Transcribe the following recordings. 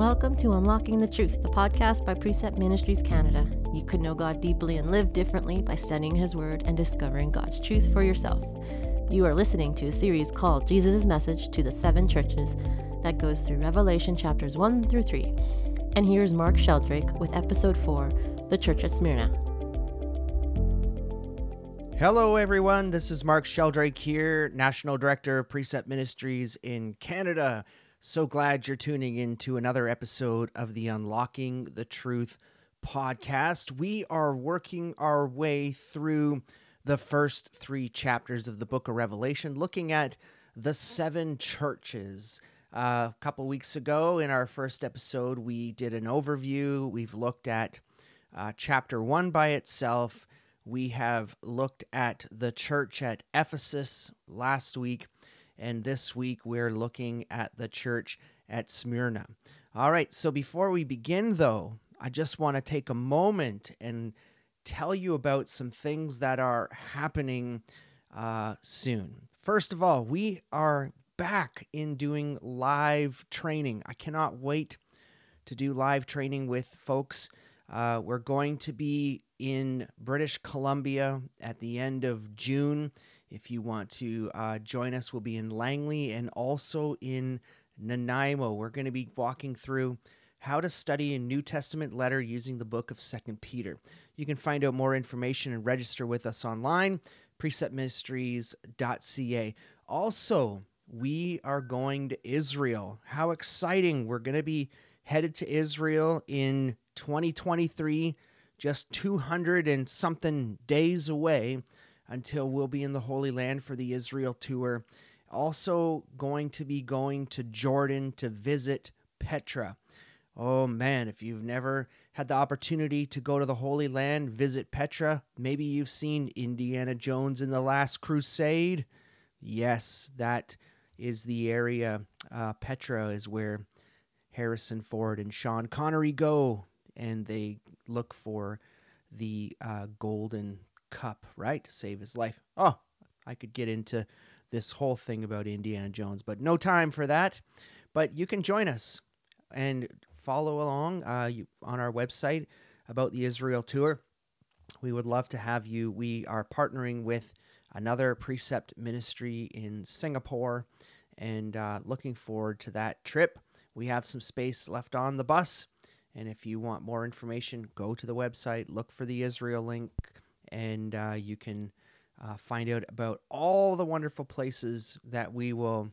Welcome to Unlocking the Truth, the podcast by Precept Ministries Canada. You could know God deeply and live differently by studying His Word and discovering God's truth for yourself. You are listening to a series called Jesus' Message to the Seven Churches that goes through Revelation chapters 1 through 3. And here's Mark Sheldrake with episode 4 The Church at Smyrna. Hello, everyone. This is Mark Sheldrake here, National Director of Precept Ministries in Canada. So glad you're tuning in to another episode of the Unlocking the Truth podcast. We are working our way through the first three chapters of the book of Revelation, looking at the seven churches. Uh, a couple weeks ago, in our first episode, we did an overview. We've looked at uh, chapter one by itself. We have looked at the church at Ephesus last week and this week we're looking at the church at Smyrna. All right, so before we begin, though, I just want to take a moment and tell you about some things that are happening uh, soon. First of all, we are back in doing live training. I cannot wait to do live training with folks. Uh, we're going to be in British Columbia at the end of June if you want to uh, join us, we'll be in Langley and also in Nanaimo. We're going to be walking through how to study a New Testament letter using the book of Second Peter. You can find out more information and register with us online, preceptministries.ca. Also, we are going to Israel. How exciting! We're going to be headed to Israel in 2023, just 200 and something days away until we'll be in the Holy Land for the Israel tour. Also, going to be going to Jordan to visit Petra. Oh man, if you've never had the opportunity to go to the Holy Land, visit Petra, maybe you've seen Indiana Jones in The Last Crusade. Yes, that is the area. Uh, Petra is where Harrison Ford and Sean Connery go, and they look for the uh, golden cup, right, to save his life. Oh, I could get into this whole thing about Indiana Jones, but no time for that. But you can join us and follow along uh, you, on our website about the Israel tour. We would love to have you. We are partnering with another precept ministry in Singapore and uh, looking forward to that trip. We have some space left on the bus. And if you want more information, go to the website, look for the Israel link, and uh, you can uh, find out about all the wonderful places that we will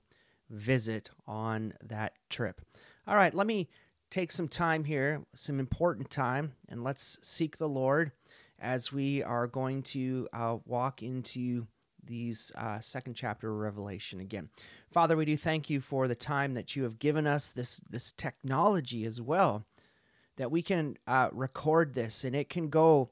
visit on that trip. All right, let me take some time here, some important time, and let's seek the Lord as we are going to uh, walk into these uh, second chapter of Revelation again. Father, we do thank you for the time that you have given us, this this technology as well, that we can uh, record this and it can go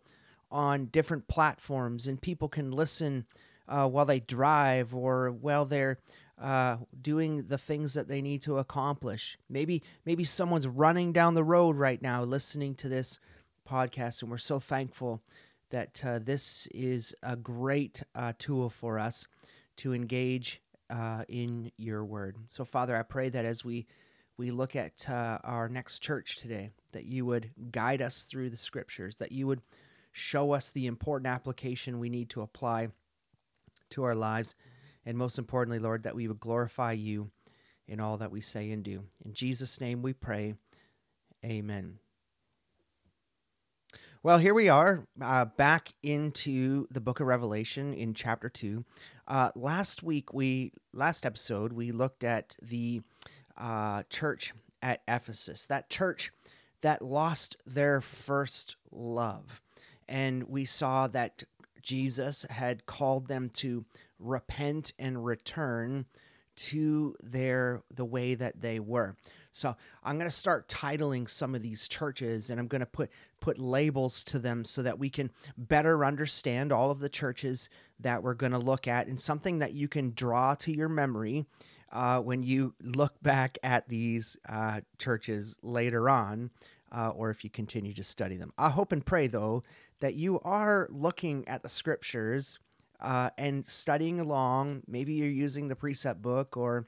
on different platforms, and people can listen uh, while they drive or while they're uh, doing the things that they need to accomplish. Maybe maybe someone's running down the road right now listening to this podcast, and we're so thankful that uh, this is a great uh, tool for us to engage uh, in your word. So, Father, I pray that as we we look at uh, our next church today, that you would guide us through the scriptures, that you would show us the important application we need to apply to our lives. And most importantly, Lord, that we would glorify you in all that we say and do. In Jesus' name we pray. Amen. Well, here we are uh, back into the book of Revelation in chapter 2. Uh, last week, we, last episode, we looked at the uh, church at Ephesus, that church that lost their first love and we saw that Jesus had called them to repent and return to their the way that they were. So I'm going to start titling some of these churches and I'm going to put put labels to them so that we can better understand all of the churches that we're going to look at and something that you can draw to your memory uh, when you look back at these uh, churches later on uh, or if you continue to study them. I hope and pray though that you are looking at the scriptures uh, and studying along. Maybe you're using the precept book or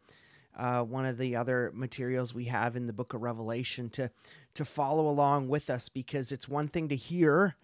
uh, one of the other materials we have in the book of Revelation to to follow along with us because it's one thing to hear,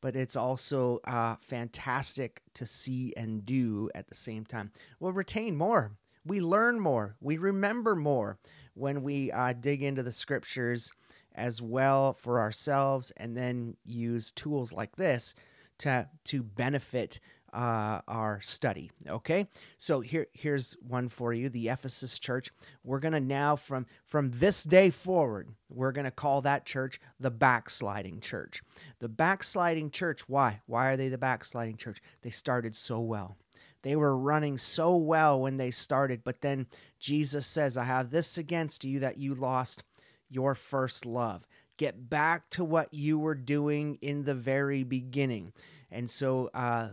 but it's also uh, fantastic to see and do at the same time. We'll retain more. We learn more. We remember more when we uh, dig into the scriptures as well for ourselves and then use tools like this to to benefit uh, our study. Okay, so here here's one for you: the Ephesus church. We're gonna now from from this day forward, we're gonna call that church the backsliding church. The backsliding church. Why? Why are they the backsliding church? They started so well. They were running so well when they started, but then Jesus says, "I have this against you that you lost your first love." Get back to what you were doing in the very beginning. And so uh,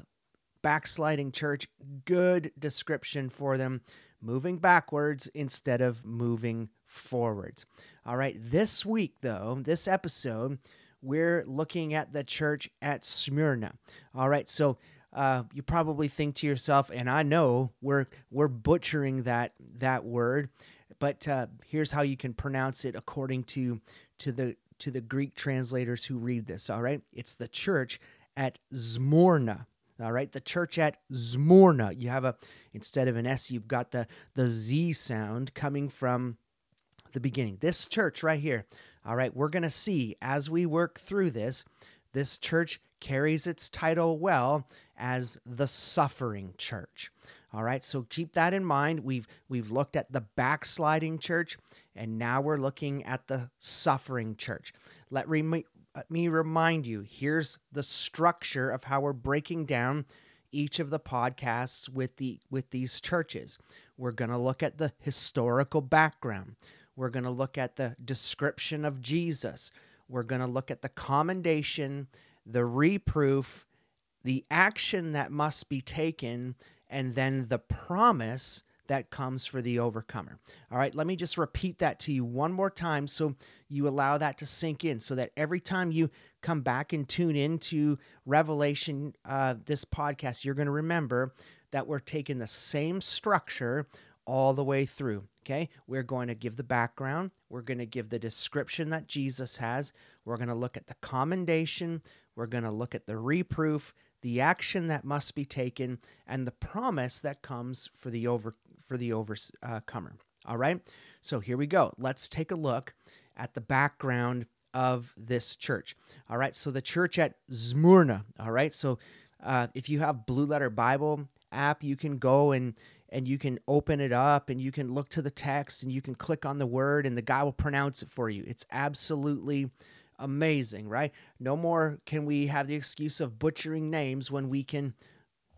backsliding church, good description for them, moving backwards instead of moving forwards. All right, this week, though, this episode, we're looking at the church at Smyrna. All right, so uh, you probably think to yourself, and I know we're we're butchering that that word, but uh, here's how you can pronounce it according to to the to the Greek translators who read this. All right, it's the church at Smyrna. All right, the church at Smyrna. You have a instead of an S, you've got the the Z sound coming from the beginning. This church right here. All right, we're to see as we work through this, this church carries its title well as the suffering church. All right, so keep that in mind. We've we've looked at the backsliding church and now we're looking at the suffering church. Let, rem- let me remind you here's the structure of how we're breaking down each of the podcasts with the with these churches. We're going to look at the historical background. We're going to look at the description of Jesus. We're going to look at the commendation, the reproof, the action that must be taken, and then the promise that comes for the overcomer. All right, let me just repeat that to you one more time so you allow that to sink in so that every time you come back and tune into Revelation, uh, this podcast, you're going to remember that we're taking the same structure all the way through. Okay, we're going to give the background, we're going to give the description that Jesus has, we're going to look at the commendation, we're going to look at the reproof, the action that must be taken, and the promise that comes for the over for the overcomer. All right, so here we go. Let's take a look at the background of this church. All right, so the church at Smyrna. All right, so uh, if you have Blue Letter Bible app, you can go and and you can open it up and you can look to the text and you can click on the word and the guy will pronounce it for you. It's absolutely amazing, right? No more can we have the excuse of butchering names when we can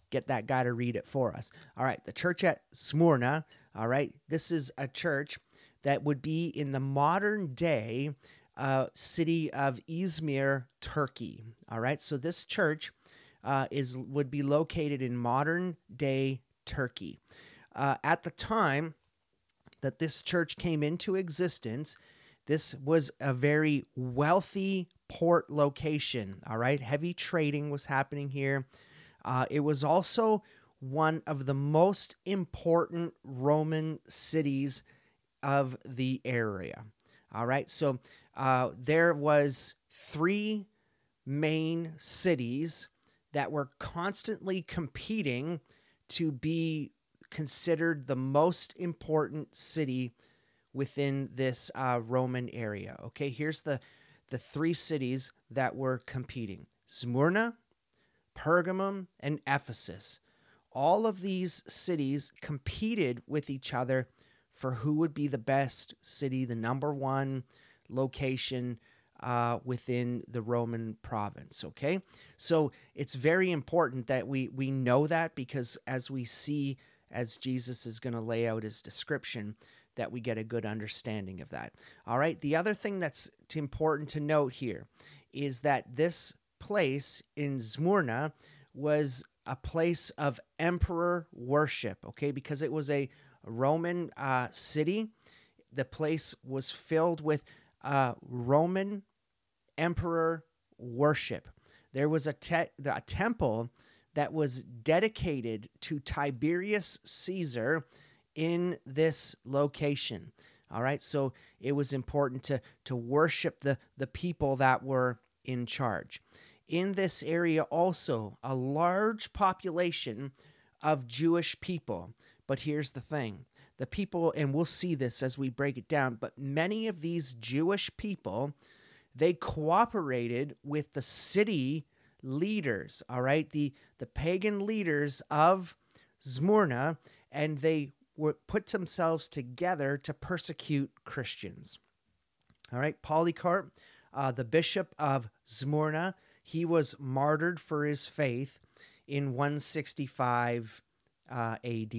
get that guy to read it for us. All right, the church at Smyrna, all right, this is a church that would be in the modern day uh, city of Izmir, Turkey. All right, so this church uh, is would be located in modern day Turkey. Uh, at the time that this church came into existence, this was a very wealthy port location. All right, heavy trading was happening here. Uh, it was also one of the most important Roman cities of the area. All right, so uh, there was three main cities that were constantly competing to be considered the most important city within this uh, Roman area. Okay, here's the the three cities that were competing: Smyrna, Pergamum, and Ephesus. All of these cities competed with each other for who would be the best city, the number one location uh, within the Roman province. Okay, so it's very important that we we know that because as we see, as Jesus is going to lay out his description, that we get a good understanding of that. All right. The other thing that's important to note here is that this place in Smyrna was a place of emperor worship, okay, because it was a Roman uh, city. The place was filled with uh, Roman emperor worship. There was a, te- a temple that was dedicated to Tiberius Caesar in this location. All right, so it was important to, to worship the, the people that were in charge. In this area, also, a large population of Jewish people. But here's the thing the people, and we'll see this as we break it down, but many of these Jewish people, they cooperated with the city leaders, all right, the, the pagan leaders of Smyrna, and they put themselves together to persecute Christians. All right, Polycarp, uh, the bishop of Smyrna, he was martyred for his faith in 165 uh, AD.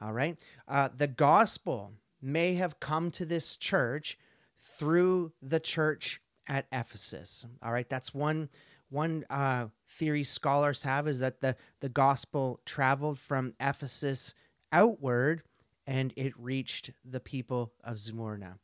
All right. Uh, the gospel may have come to this church through the church at Ephesus. All right. That's one one uh, theory scholars have is that the the gospel traveled from Ephesus outward and it reached the people of Smyrna.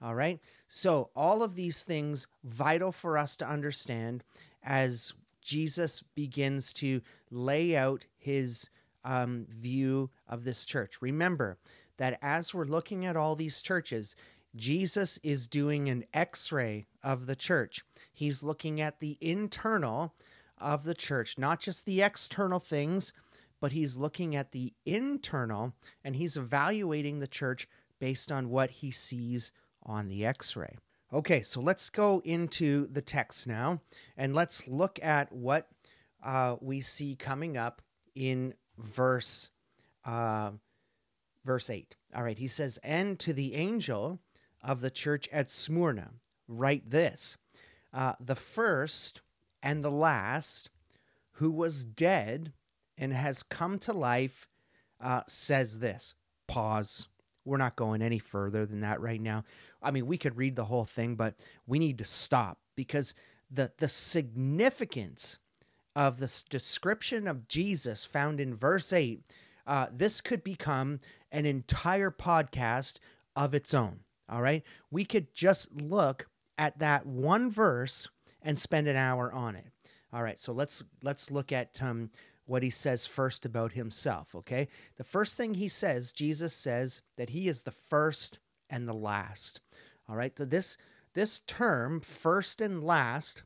All right. So all of these things vital for us to understand as Jesus begins to lay out his um, view of this church. Remember that as we're looking at all these churches, Jesus is doing an x ray of the church. He's looking at the internal of the church, not just the external things, but he's looking at the internal and he's evaluating the church based on what he sees on the x ray. Okay, so let's go into the text now and let's look at what uh, we see coming up in verse uh, verse 8. All right, he says, And to the angel of the church at Smyrna, write this uh, The first and the last, who was dead and has come to life, uh, says this. Pause. We're not going any further than that right now. I mean, we could read the whole thing, but we need to stop because the the significance of this description of Jesus found in verse 8, uh, this could become an entire podcast of its own. All right. We could just look at that one verse and spend an hour on it. All right. So let's let's look at um, what he says first about himself. Okay. The first thing he says, Jesus says that he is the first and the last. All right. So this this term, first and last,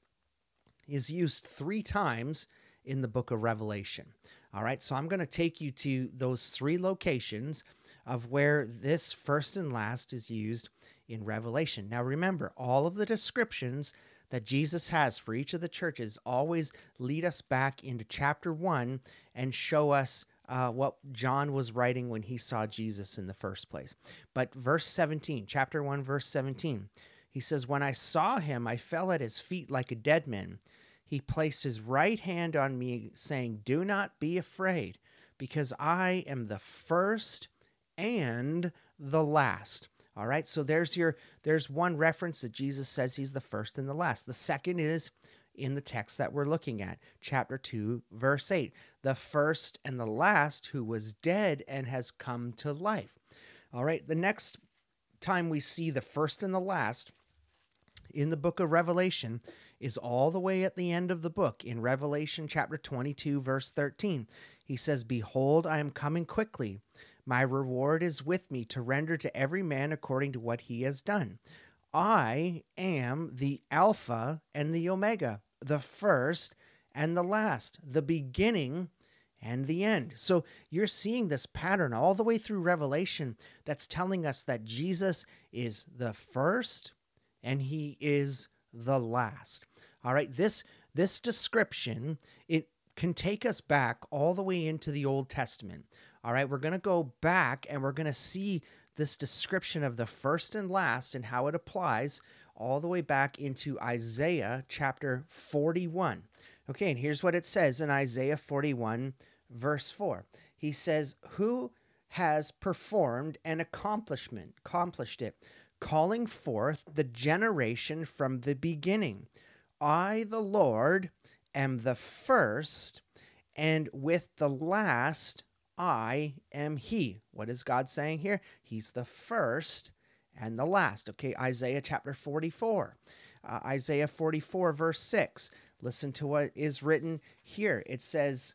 is used three times in the book of Revelation. All right, so I'm going to take you to those three locations of where this first and last is used in Revelation. Now, remember, all of the descriptions that Jesus has for each of the churches always lead us back into chapter one and show us uh, what John was writing when he saw Jesus in the first place. But verse 17, chapter 1, verse 17, he says, When I saw him, I fell at his feet like a dead man. He placed his right hand on me, saying, Do not be afraid, because I am the first and the last. All right, so there's your there's one reference that Jesus says he's the first and the last. The second is in the text that we're looking at, chapter 2, verse 8. The first and the last who was dead and has come to life. All right, the next time we see the first and the last in the book of Revelation is all the way at the end of the book in Revelation chapter 22, verse 13. He says, Behold, I am coming quickly. My reward is with me to render to every man according to what he has done. I am the Alpha and the Omega, the first and the last, the beginning and the end. So you're seeing this pattern all the way through Revelation that's telling us that Jesus is the first and he is the last. All right, this this description it can take us back all the way into the Old Testament. All right, we're going to go back and we're going to see this description of the first and last and how it applies all the way back into Isaiah chapter 41. Okay, and here's what it says in Isaiah 41, verse 4. He says, Who has performed an accomplishment, accomplished it? calling forth the generation from the beginning. I, the Lord, am the first, and with the last, I am He. What is God saying here? He's the first and the last. Okay, Isaiah chapter 44. Uh, Isaiah 44, verse 6. Listen to what is written here. It says,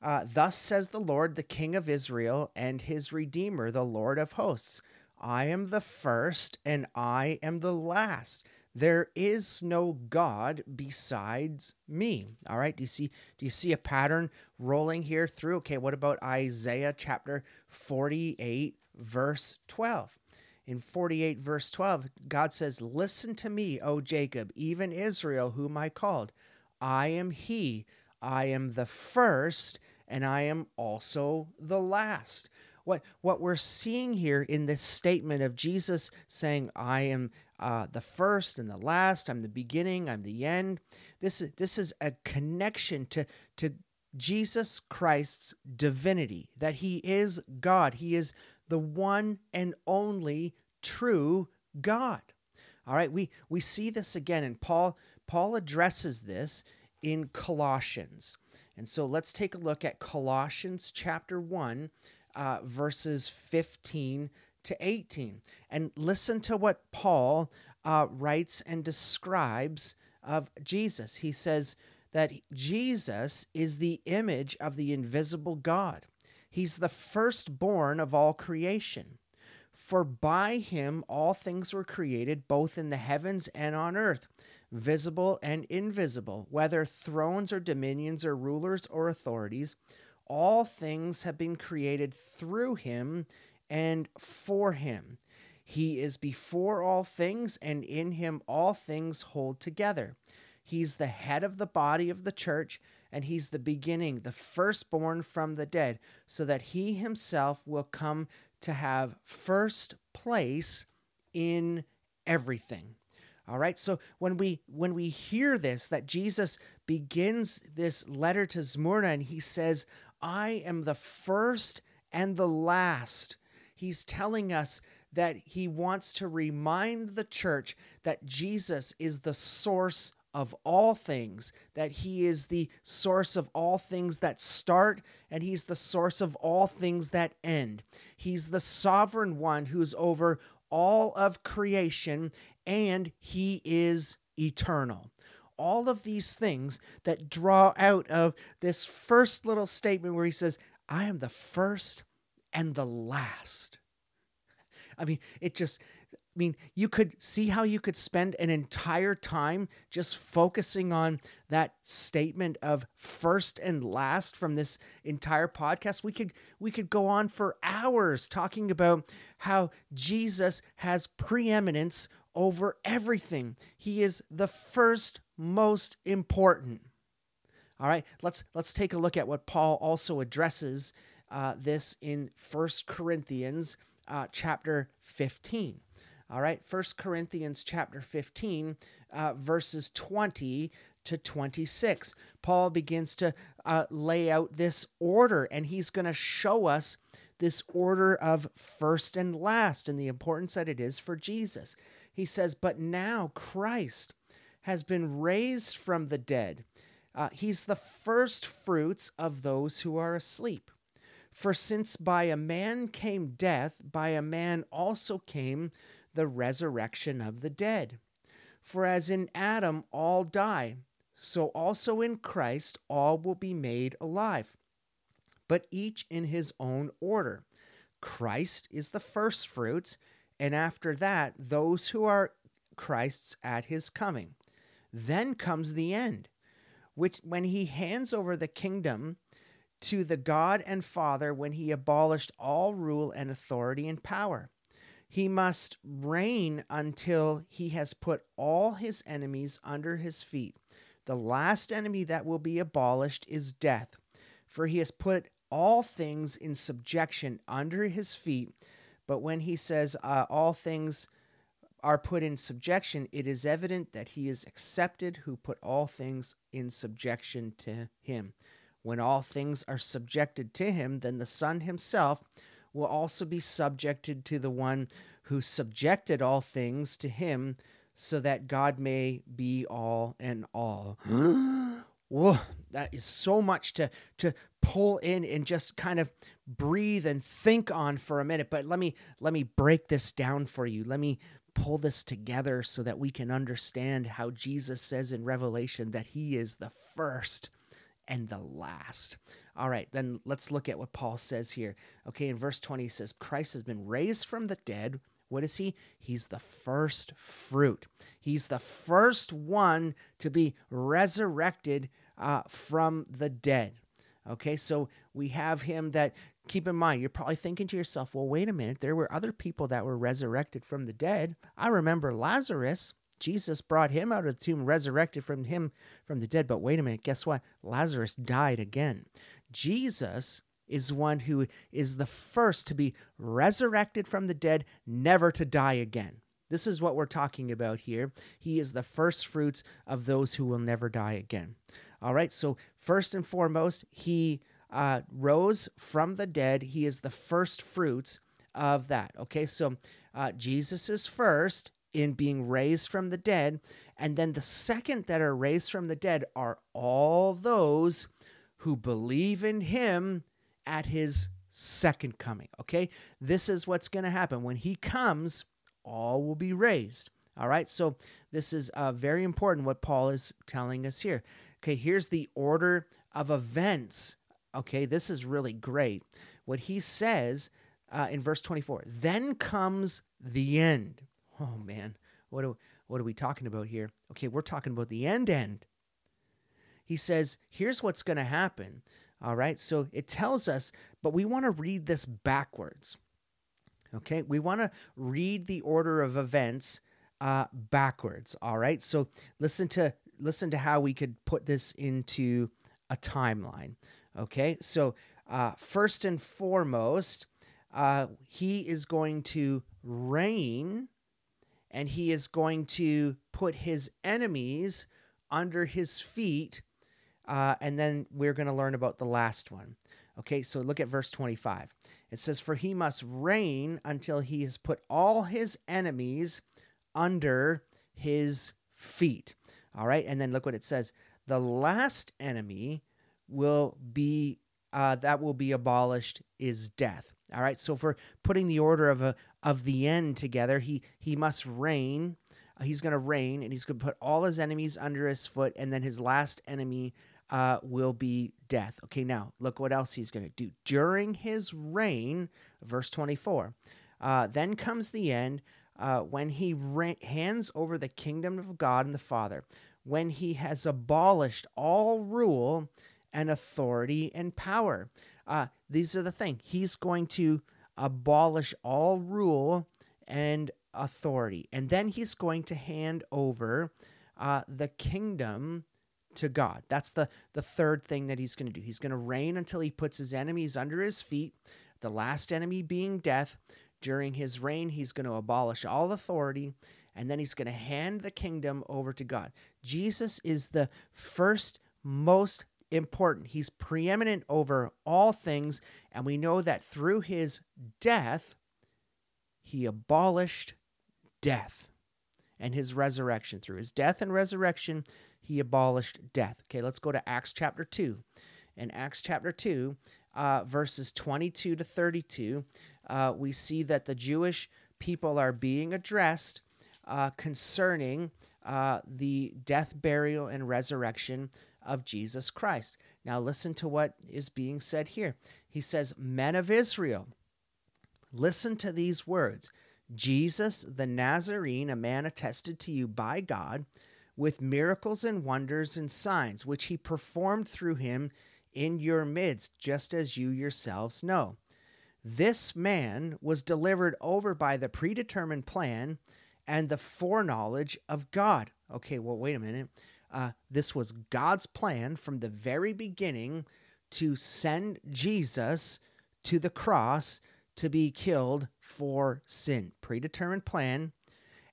Uh, Thus says the Lord, the King of Israel, and his Redeemer, the Lord of hosts I am the first, and I am the last. There is no God besides me. All right. Do you see do you see a pattern rolling here through? Okay, what about Isaiah chapter 48 verse 12? In 48 verse 12, God says, "Listen to me, O Jacob, even Israel whom I called. I am he. I am the first, and I am also the last." What what we're seeing here in this statement of Jesus saying, "I am uh, the first and the last. I'm the beginning. I'm the end." This is this is a connection to to Jesus Christ's divinity, that He is God. He is the one and only true God. All right, we we see this again, and Paul Paul addresses this in Colossians. And so let's take a look at Colossians chapter 1, uh, verses 15 to 18. And listen to what Paul uh, writes and describes of Jesus. He says that Jesus is the image of the invisible God, He's the firstborn of all creation. For by him all things were created, both in the heavens and on earth, visible and invisible, whether thrones or dominions or rulers or authorities all things have been created through him and for him. He is before all things, and in him all things hold together. He's the head of the body of the church, and he's the beginning, the firstborn from the dead, so that he himself will come to have first place in everything. All right. So when we when we hear this that Jesus begins this letter to Smyrna and he says, I am the first and the last. He's telling us that he wants to remind the church that Jesus is the source of all things, that he is the source of all things that start, and he's the source of all things that end. He's the sovereign one who's over all of creation, and he is eternal all of these things that draw out of this first little statement where he says, I am the first and the last. I mean, it just, I mean, you could see how you could spend an entire time just focusing on that statement of first and last from this entire podcast. We could we could go on for hours talking about how Jesus has preeminence over everything. He is the first most important. All right, let's let's take a look at what Paul also addresses uh, this in First Corinthians uh, chapter 15. All right, First Corinthians chapter 15, uh, verses 20 to 26. Paul begins to uh, lay out this order, and he's going to show us this order of first and last and the importance that it is for Jesus. He says, But now Christ has been raised from the dead. Uh, he's the first fruits of those who are asleep. For since by a man came death, by a man also came the resurrection of the dead. For as in Adam all die, so also in Christ all will be made alive, but each in his own order. Christ is the first fruits, and after that, those who are Christ's at his coming. Then comes the end, which when he hands over the kingdom to the God and Father, when he abolished all rule and authority and power. He must reign until he has put all his enemies under his feet. The last enemy that will be abolished is death, for he has put all things in subjection under his feet. But when he says uh, all things are put in subjection, it is evident that he is accepted who put all things in subjection to him. When all things are subjected to him, then the Son himself will also be subjected to the one who subjected all things to him, so that God may be all and all. Whoa, that is so much to to pull in and just kind of breathe and think on for a minute. But let me let me break this down for you. Let me pull this together so that we can understand how Jesus says in Revelation that he is the first and the last. All right, then let's look at what Paul says here. Okay, in verse 20, he says, Christ has been raised from the dead. What is he? He's the first fruit. He's the first one to be resurrected uh, from the dead. Okay, so we have him that, keep in mind, you're probably thinking to yourself, well, wait a minute, there were other people that were resurrected from the dead. I remember Lazarus. Jesus brought him out of the tomb, resurrected from him from the dead. But wait a minute, guess what? Lazarus died again. Jesus is one who is the first to be resurrected from the dead, never to die again. This is what we're talking about here. He is the first fruits of those who will never die again. All right, so first and foremost, he uh, rose from the dead. He is the first fruits of that. Okay, so uh, Jesus is first in being raised from the dead. And then the second that are raised from the dead are all those who believe in him at his second coming. Okay? This is what's going to happen. When he comes, all will be raised. All right? So this is uh, very important what Paul is telling us here. Okay, here's the order of events. Okay, this is really great. What he says uh, in verse 24 then comes the end. Oh, man. What are, what are we talking about here? Okay, we're talking about the end end he says, here's what's going to happen. All right. So it tells us, but we want to read this backwards. Okay. We want to read the order of events uh, backwards. All right. So listen to listen to how we could put this into a timeline. Okay. So uh, first and foremost, uh, he is going to reign and he is going to put his enemies under his feet uh, and then we're going to learn about the last one. Okay, so look at verse 25. It says, For he must reign until he has put all his enemies under his feet. All right, and then look what it says. The last enemy will be uh, that will be abolished is death. All right, so for putting the order of a of the end together, he he must reign. He's going to reign, and he's going to put all his enemies under his foot, and then his last enemy uh, will be death. Okay, now look what else he's going to do. During his reign, verse 24, uh, then comes the end uh, when he ra- hands over the kingdom of God and the Father, when he has abolished all rule and authority and power. Uh, these are the thing. He's going to abolish all rule and authority. And then he's going to hand over uh, the kingdom to God. That's the, the third thing that he's going to do. He's going to reign until he puts his enemies under his feet, the last enemy being death. During his reign, he's going to abolish all authority, and then he's going to hand the kingdom over to God. Jesus is the first, most important. He's preeminent over all things, and we know that through his death, he abolished death and his resurrection. Through his death and resurrection, he abolished death. Okay, let's go to Acts chapter 2. In Acts chapter 2, uh, verses 22 to 32, uh, we see that the Jewish people are being addressed uh, concerning uh, the death, burial, and resurrection of Jesus Christ. Now, listen to what is being said here. He says, Men of Israel, listen to these words Jesus the Nazarene, a man attested to you by God with miracles and wonders and signs, which he performed through him in your midst, just as you yourselves know. This man was delivered over by the predetermined plan and the foreknowledge of God. Okay, well, wait a minute. Uh, this was God's plan from the very beginning to send Jesus to the cross to be killed for sin. Predetermined plan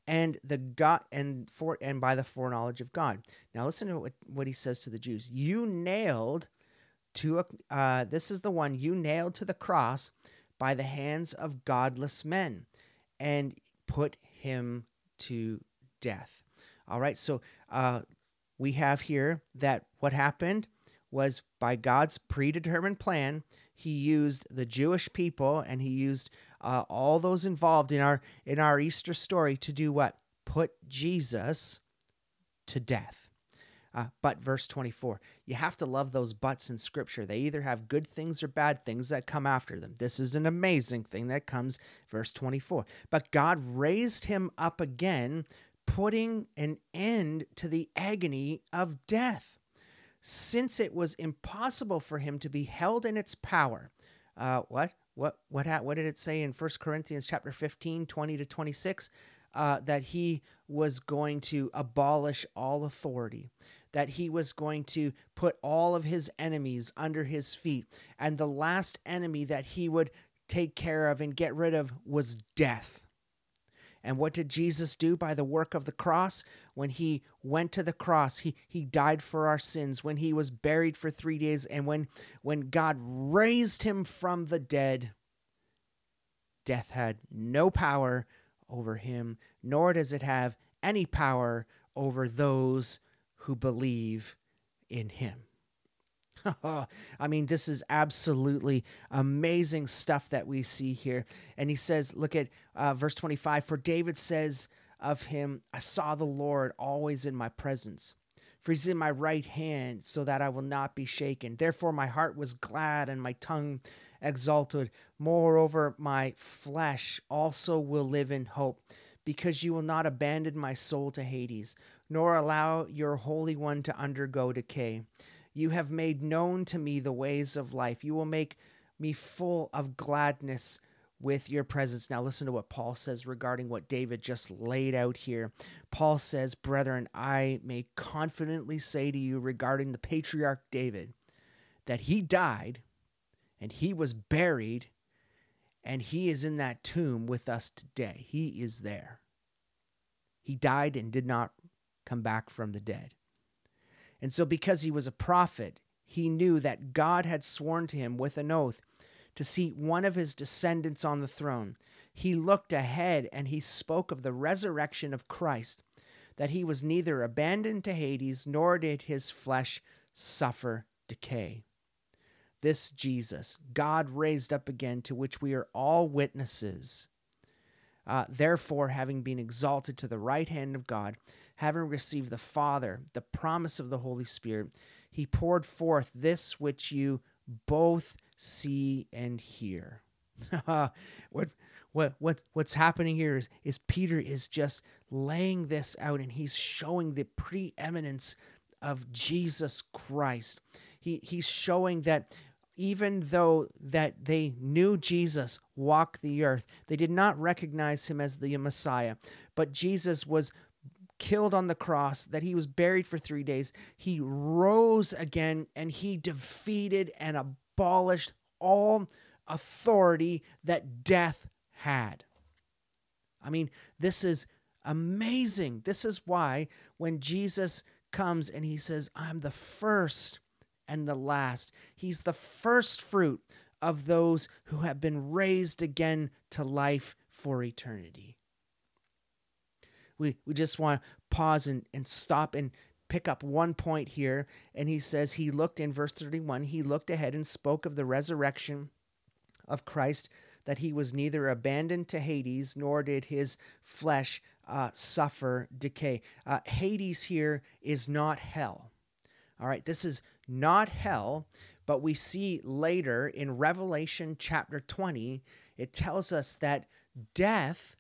and the God and for and by the foreknowledge of God. Now listen to what, what he says to the Jews. You nailed to a uh, this is the one you nailed to the cross by the hands of godless men and put him to death. All right, so uh, we have here that what happened was by God's predetermined plan, he used the Jewish people and he used uh, all those involved in our in our Easter story to do what? Put Jesus to death. Uh, but verse 24, you have to love those buts in scripture. They either have good things or bad things that come after them. This is an amazing thing that comes, verse 24. But God raised him up again, putting an end to the agony of death, since it was impossible for him to be held in its power. Uh, what? What, what, what did it say in 1 Corinthians chapter 15, 20 to 26? Uh, that he was going to abolish all authority that he was going to put all of his enemies under his feet. And the last enemy that he would take care of and get rid of was death. And what did Jesus do by the work of the cross? When he went to the cross, he, he died for our sins. When he was buried for three days, and when, when God raised him from the dead, death had no power over him, nor does it have any power over those who believe in him. I mean, this is absolutely amazing stuff that we see here. And he says, look at uh, verse 25 For David says of him, I saw the Lord always in my presence. For he's in my right hand, so that I will not be shaken. Therefore, my heart was glad and my tongue exalted. Moreover, my flesh also will live in hope, because you will not abandon my soul to Hades nor allow your Holy One to undergo decay. You have made known to me the ways of life. You will make me full of gladness with your presence. Now, listen to what Paul says regarding what David just laid out here. Paul says, Brethren, I may confidently say to you regarding the patriarch David that he died and he was buried and he is in that tomb with us today. He is there. He died and did not come back from the dead. And so, because he was a prophet, he knew that God had sworn to him with an oath to seat one of his descendants on the throne. He looked ahead and he spoke of the resurrection of Christ, that he was neither abandoned to Hades nor did his flesh suffer decay. This Jesus, God raised up again, to which we are all witnesses. Uh, therefore, having been exalted to the right hand of God, having received the Father, the promise of the Holy Spirit, he poured forth this which you both see and hear. what what what what's happening here is, is Peter is just laying this out and he's showing the preeminence of Jesus Christ. He he's showing that even though that they knew Jesus walked the earth, they did not recognize him as the Messiah, but Jesus was killed on the cross, that he was buried for three days. He rose again and he defeated and abolished all authority that death had. I mean, this is amazing. This is why when Jesus comes and he says, I'm the first and the last, he's the first fruit of those who have been raised again to life for eternity we, we just want to pause and, and stop and pick up one point here. And he says, He looked in verse 31, he looked ahead and spoke of the resurrection of Christ, that he was neither abandoned to Hades, nor did his flesh uh, suffer decay. Uh, Hades here is not hell. All right, this is not hell, but we see later in Revelation chapter 20, it tells us that death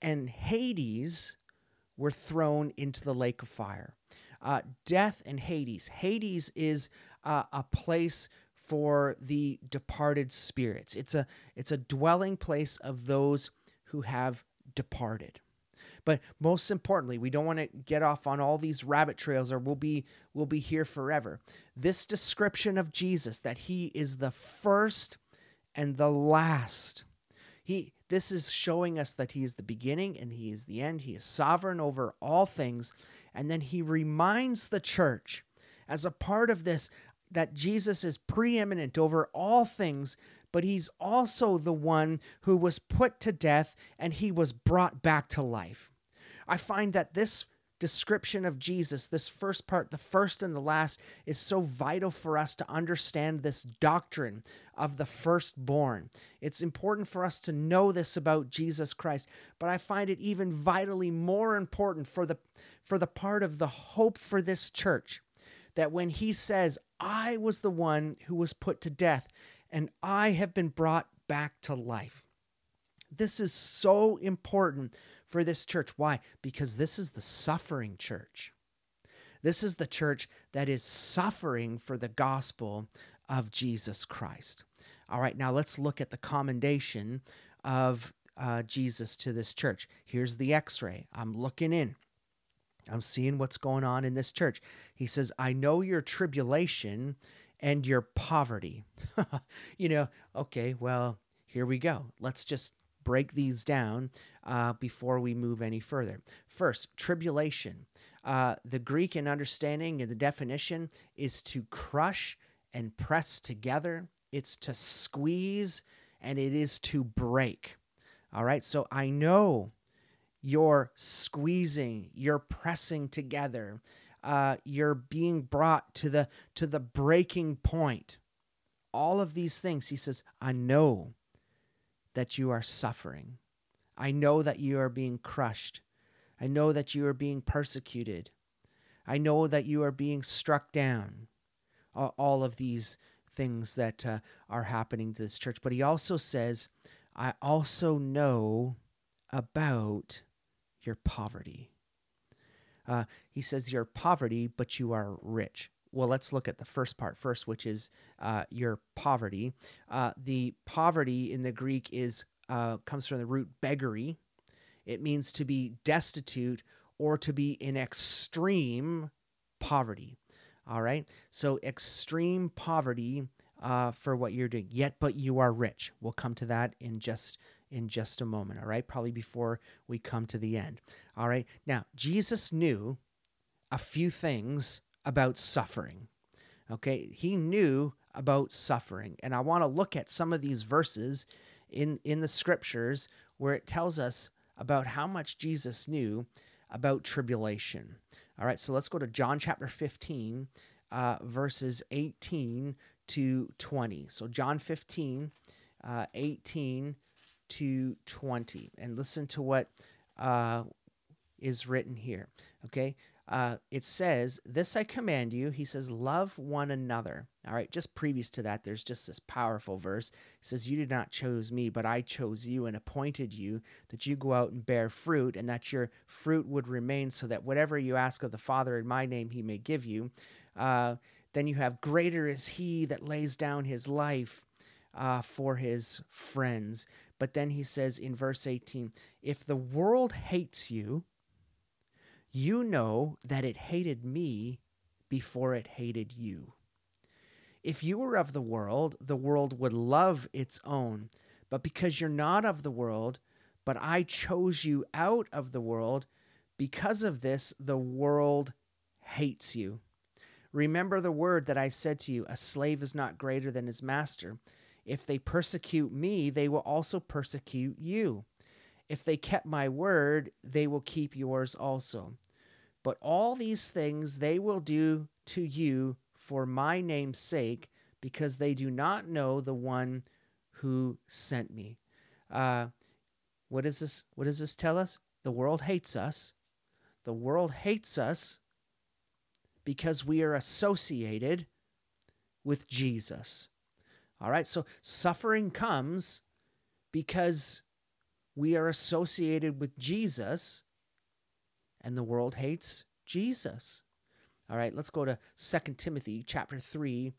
and Hades were thrown into the lake of fire. Uh, death and Hades. Hades is uh, a place for the departed spirits. It's a it's a dwelling place of those who have departed. But most importantly, we don't want to get off on all these rabbit trails or we'll be we'll be here forever. This description of Jesus that he is the first and the last. He this is showing us that He is the beginning and He is the end. He is sovereign over all things. And then He reminds the church, as a part of this, that Jesus is preeminent over all things, but He's also the one who was put to death and He was brought back to life. I find that this description of Jesus, this first part, the first and the last, is so vital for us to understand this doctrine of the firstborn. It's important for us to know this about Jesus Christ, but I find it even vitally more important for the for the part of the hope for this church that when he says, I was the one who was put to death and I have been brought back to life. This is so important for this church. Why? Because this is the suffering church. This is the church that is suffering for the gospel of Jesus Christ. All right, now let's look at the commendation of uh, Jesus to this church. Here's the x ray. I'm looking in. I'm seeing what's going on in this church. He says, I know your tribulation and your poverty. you know, okay, well, here we go. Let's just break these down uh, before we move any further. First, tribulation. Uh, the Greek and understanding and the definition is to crush and press together, it's to squeeze, and it is to break. All right, so I know you're squeezing, you're pressing together, uh, you're being brought to the to the breaking point. All of these things, he says, I know that you are suffering. I know that you are being crushed. I know that you are being persecuted. I know that you are being struck down. All of these things that uh, are happening to this church. But he also says, I also know about your poverty. Uh, he says, Your poverty, but you are rich. Well, let's look at the first part first, which is uh, your poverty. Uh, the poverty in the Greek is uh, comes from the root beggary. It means to be destitute or to be in extreme poverty. All right, so extreme poverty uh, for what you're doing. Yet, but you are rich. We'll come to that in just in just a moment, all right? Probably before we come to the end. All right. Now, Jesus knew a few things about suffering. Okay. He knew about suffering. And I want to look at some of these verses in, in the scriptures where it tells us about how much Jesus knew about tribulation. All right. So let's go to John chapter 15, uh, verses 18 to 20. So, John 15, uh, 18 to 20. And listen to what uh, is written here. Okay. Uh, it says, This I command you. He says, Love one another. All right. Just previous to that, there's just this powerful verse. He says, You did not choose me, but I chose you and appointed you that you go out and bear fruit, and that your fruit would remain, so that whatever you ask of the Father in my name, he may give you. Uh, then you have, Greater is he that lays down his life uh, for his friends. But then he says in verse 18, If the world hates you, you know that it hated me before it hated you. If you were of the world, the world would love its own. But because you're not of the world, but I chose you out of the world, because of this, the world hates you. Remember the word that I said to you a slave is not greater than his master. If they persecute me, they will also persecute you. If they kept my word, they will keep yours also. But all these things they will do to you for my name's sake, because they do not know the one who sent me. Uh, what is this? What does this tell us? The world hates us. The world hates us because we are associated with Jesus. All right, so suffering comes because we are associated with Jesus and the world hates Jesus. All right, let's go to Second Timothy chapter 3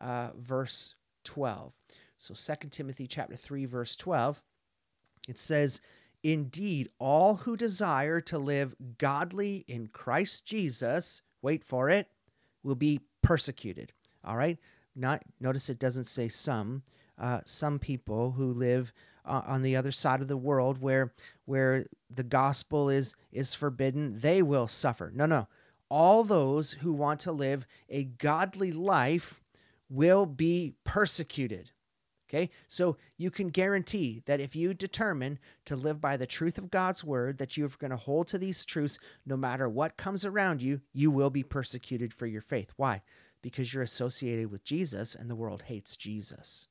uh, verse 12. So Second Timothy chapter 3 verse 12 it says indeed all who desire to live godly in Christ Jesus wait for it will be persecuted. All right? Not notice it doesn't say some. Uh, some people who live uh, on the other side of the world where where the gospel is is forbidden, they will suffer. No, no. All those who want to live a godly life will be persecuted. Okay? So you can guarantee that if you determine to live by the truth of God's word, that you're going to hold to these truths no matter what comes around you, you will be persecuted for your faith. Why? because you're associated with Jesus and the world hates Jesus.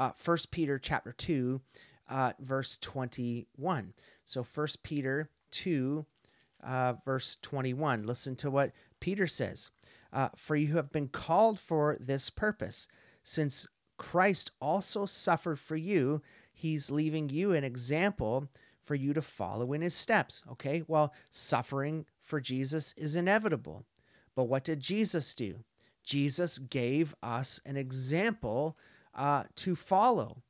Uh, 1 Peter chapter 2, uh, verse 21. So 1 Peter 2, uh, verse 21. Listen to what Peter says. Uh, for you have been called for this purpose. Since Christ also suffered for you, he's leaving you an example for you to follow in his steps. Okay, well, suffering for Jesus is inevitable. But what did Jesus do? Jesus gave us an example uh, to follow.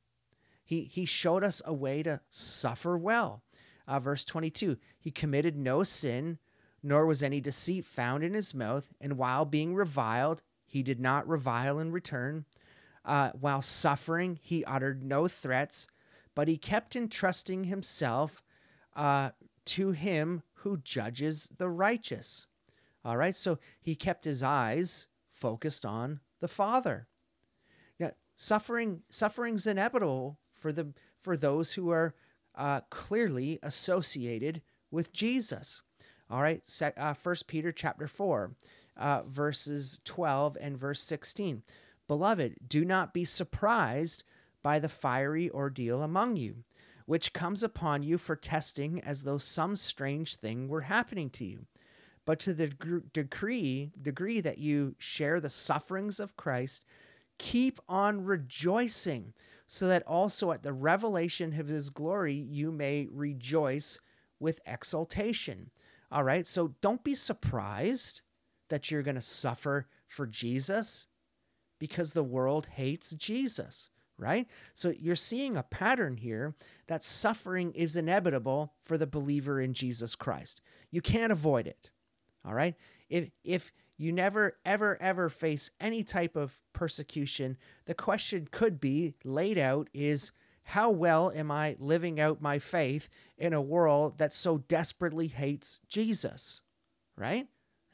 He, he showed us a way to suffer well. Uh, verse 22 He committed no sin, nor was any deceit found in his mouth, and while being reviled, he did not revile in return. Uh, while suffering, he uttered no threats, but he kept entrusting himself uh, to him who judges the righteous. All right, so he kept his eyes focused on the Father. Suffering suffering's inevitable for the for those who are uh, clearly associated with Jesus. All right, uh, First Peter chapter four, uh, verses twelve and verse sixteen. Beloved, do not be surprised by the fiery ordeal among you, which comes upon you for testing as though some strange thing were happening to you. But to the degree, degree that you share the sufferings of Christ, keep on rejoicing, so that also at the revelation of his glory you may rejoice with exultation. All right, so don't be surprised that you're going to suffer for Jesus because the world hates Jesus, right? So you're seeing a pattern here that suffering is inevitable for the believer in Jesus Christ. You can't avoid it. All right? If if you never ever ever face any type of persecution, the question could be laid out is how well am I living out my faith in a world that so desperately hates Jesus? Right?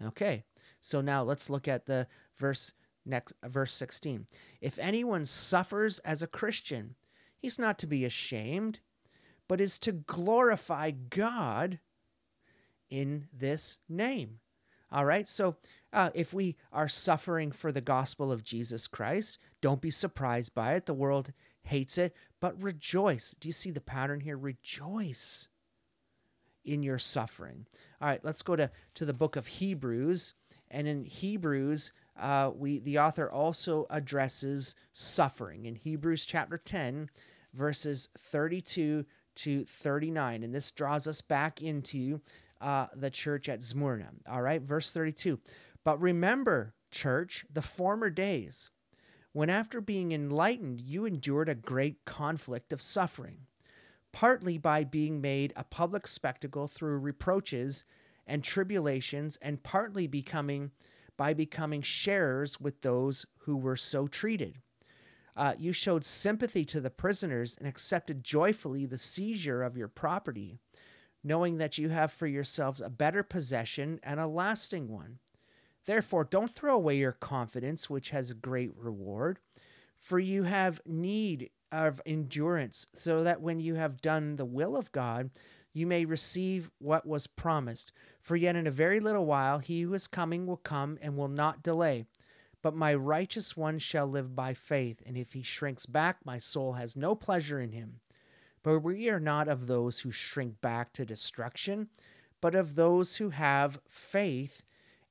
Okay. So now let's look at the verse Next, uh, verse 16. If anyone suffers as a Christian, he's not to be ashamed, but is to glorify God in this name. All right, so uh, if we are suffering for the gospel of Jesus Christ, don't be surprised by it. The world hates it, but rejoice. Do you see the pattern here? Rejoice in your suffering. All right, let's go to, to the book of Hebrews. And in Hebrews, uh, we the author also addresses suffering in Hebrews chapter 10, verses 32 to 39. And this draws us back into uh, the church at Smyrna. All right, verse 32. But remember, church, the former days, when after being enlightened, you endured a great conflict of suffering, partly by being made a public spectacle through reproaches and tribulations, and partly becoming by becoming sharers with those who were so treated. Uh, you showed sympathy to the prisoners and accepted joyfully the seizure of your property, knowing that you have for yourselves a better possession and a lasting one. Therefore, don't throw away your confidence, which has great reward, for you have need of endurance, so that when you have done the will of God, you may receive what was promised. For yet in a very little while he who is coming will come and will not delay. But my righteous one shall live by faith, and if he shrinks back, my soul has no pleasure in him. But we are not of those who shrink back to destruction, but of those who have faith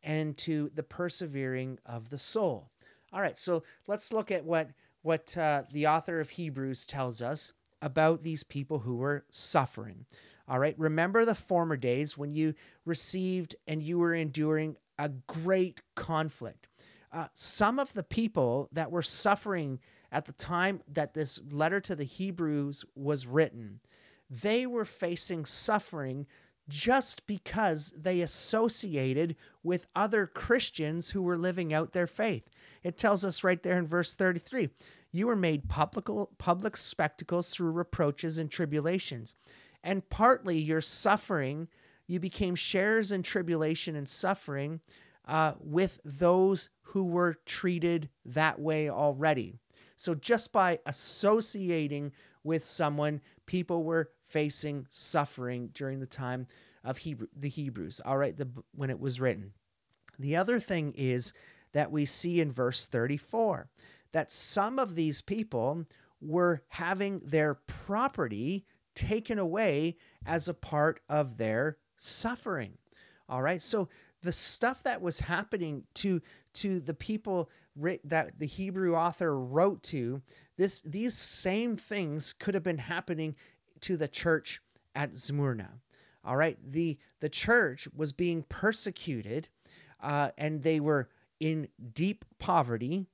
and to the persevering of the soul. All right, so let's look at what what uh, the author of Hebrews tells us about these people who were suffering. All right. Remember the former days when you received and you were enduring a great conflict. Uh, some of the people that were suffering at the time that this letter to the Hebrews was written, they were facing suffering just because they associated with other Christians who were living out their faith. It tells us right there in verse 33 you were made public, public spectacles through reproaches and tribulations and partly your suffering, you became sharers in tribulation and suffering uh, with those who were treated that way already. So just by associating with someone, people were facing suffering during the time of Hebrew, the Hebrews. All right, the, when it was written. The other thing is that we see in verse 34 that some of these people were having their property taken away as a part of their suffering. All right. So the stuff that was happening to to the people that the Hebrew author wrote to, this these same things could have been happening to the church at Smyrna. All right, the the church was being persecuted, uh, and they were in deep poverty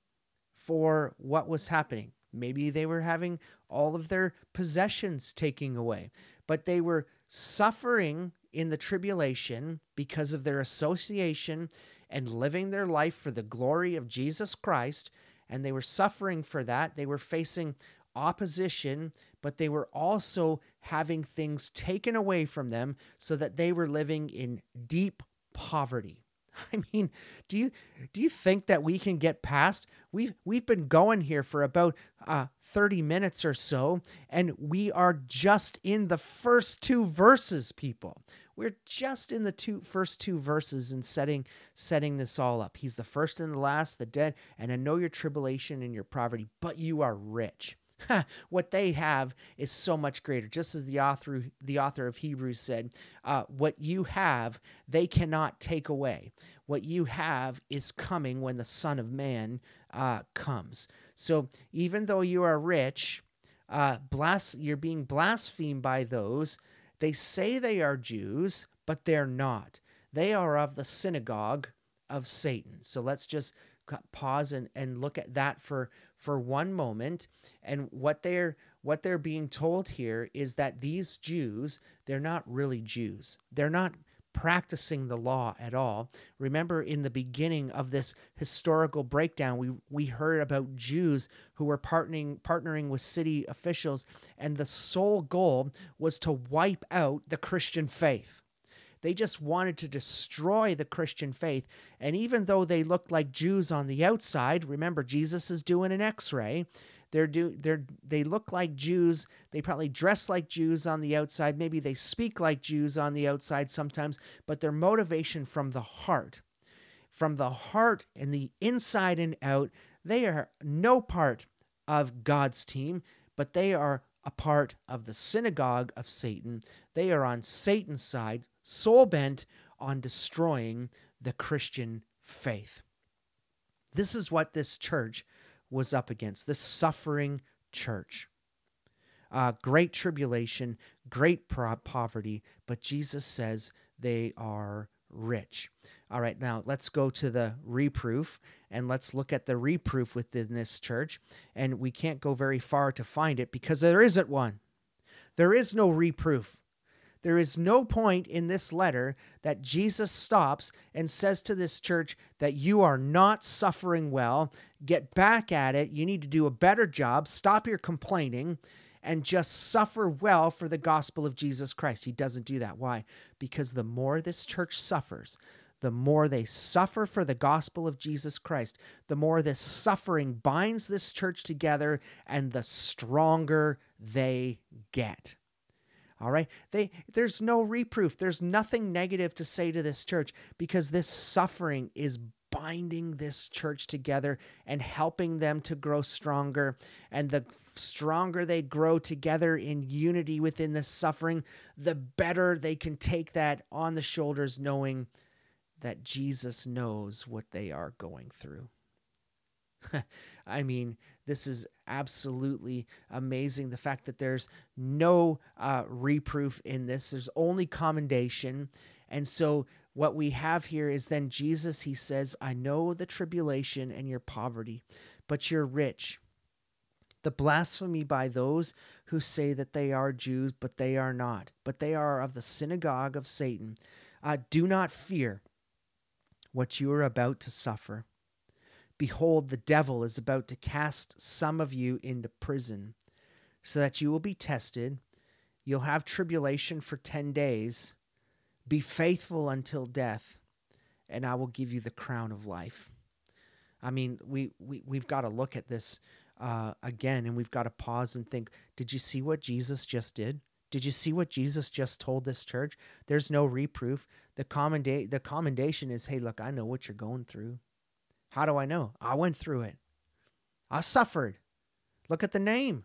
for what was happening. Maybe they were having all of their possessions taken away, but they were suffering in the tribulation because of their association and living their life for the glory of Jesus Christ. And they were suffering for that. They were facing opposition, but they were also having things taken away from them so that they were living in deep poverty. I mean, do you do you think that we can get past? We've we've been going here for about uh, thirty minutes or so, and we are just in the first two verses, people. We're just in the two first two verses and setting setting this all up. He's the first and the last, the dead, and I know your tribulation and your poverty, but you are rich. What they have is so much greater. Just as the author the author of Hebrews said, uh, what you have they cannot take away. What you have is coming when the Son of Man uh, comes. So even though you are rich, uh, blas- you're being blasphemed by those they say they are Jews, but they're not. They are of the synagogue of Satan. So let's just pause and, and look at that for, for one moment. And what they're what they're being told here is that these Jews, they're not really Jews. They're not practicing the law at all. Remember, in the beginning of this historical breakdown, we, we heard about Jews who were partnering, partnering with city officials, and the sole goal was to wipe out the Christian faith. They just wanted to destroy the Christian faith. And even though they looked like Jews on the outside, remember, Jesus is doing an x ray. They're do they're they look like Jews. They probably dress like Jews on the outside. Maybe they speak like Jews on the outside sometimes, but their motivation from the heart, from the heart and the inside and out, they are no part of God's team, but they are a part of the synagogue of Satan. They are on Satan's side, soul bent on destroying the Christian faith. This is what this church was up against this suffering church. Uh, great tribulation, great poverty, but Jesus says they are rich. All right, now let's go to the reproof and let's look at the reproof within this church. And we can't go very far to find it because there isn't one. There is no reproof. There is no point in this letter that Jesus stops and says to this church that you are not suffering well. Get back at it. You need to do a better job. Stop your complaining and just suffer well for the gospel of Jesus Christ. He doesn't do that. Why? Because the more this church suffers, the more they suffer for the gospel of Jesus Christ, the more this suffering binds this church together and the stronger they get. All right. They there's no reproof. There's nothing negative to say to this church because this suffering is binding this church together and helping them to grow stronger. And the stronger they grow together in unity within this suffering, the better they can take that on the shoulders, knowing that Jesus knows what they are going through. I mean, this is absolutely amazing. The fact that there's no uh, reproof in this, there's only commendation. And so, what we have here is then Jesus, he says, I know the tribulation and your poverty, but you're rich. The blasphemy by those who say that they are Jews, but they are not, but they are of the synagogue of Satan. Uh, do not fear what you are about to suffer. Behold, the devil is about to cast some of you into prison, so that you will be tested. You'll have tribulation for 10 days. Be faithful until death, and I will give you the crown of life. I mean, we, we, we've got to look at this uh, again, and we've got to pause and think did you see what Jesus just did? Did you see what Jesus just told this church? There's no reproof. The, commenda- the commendation is hey, look, I know what you're going through. How do I know? I went through it. I suffered. Look at the name.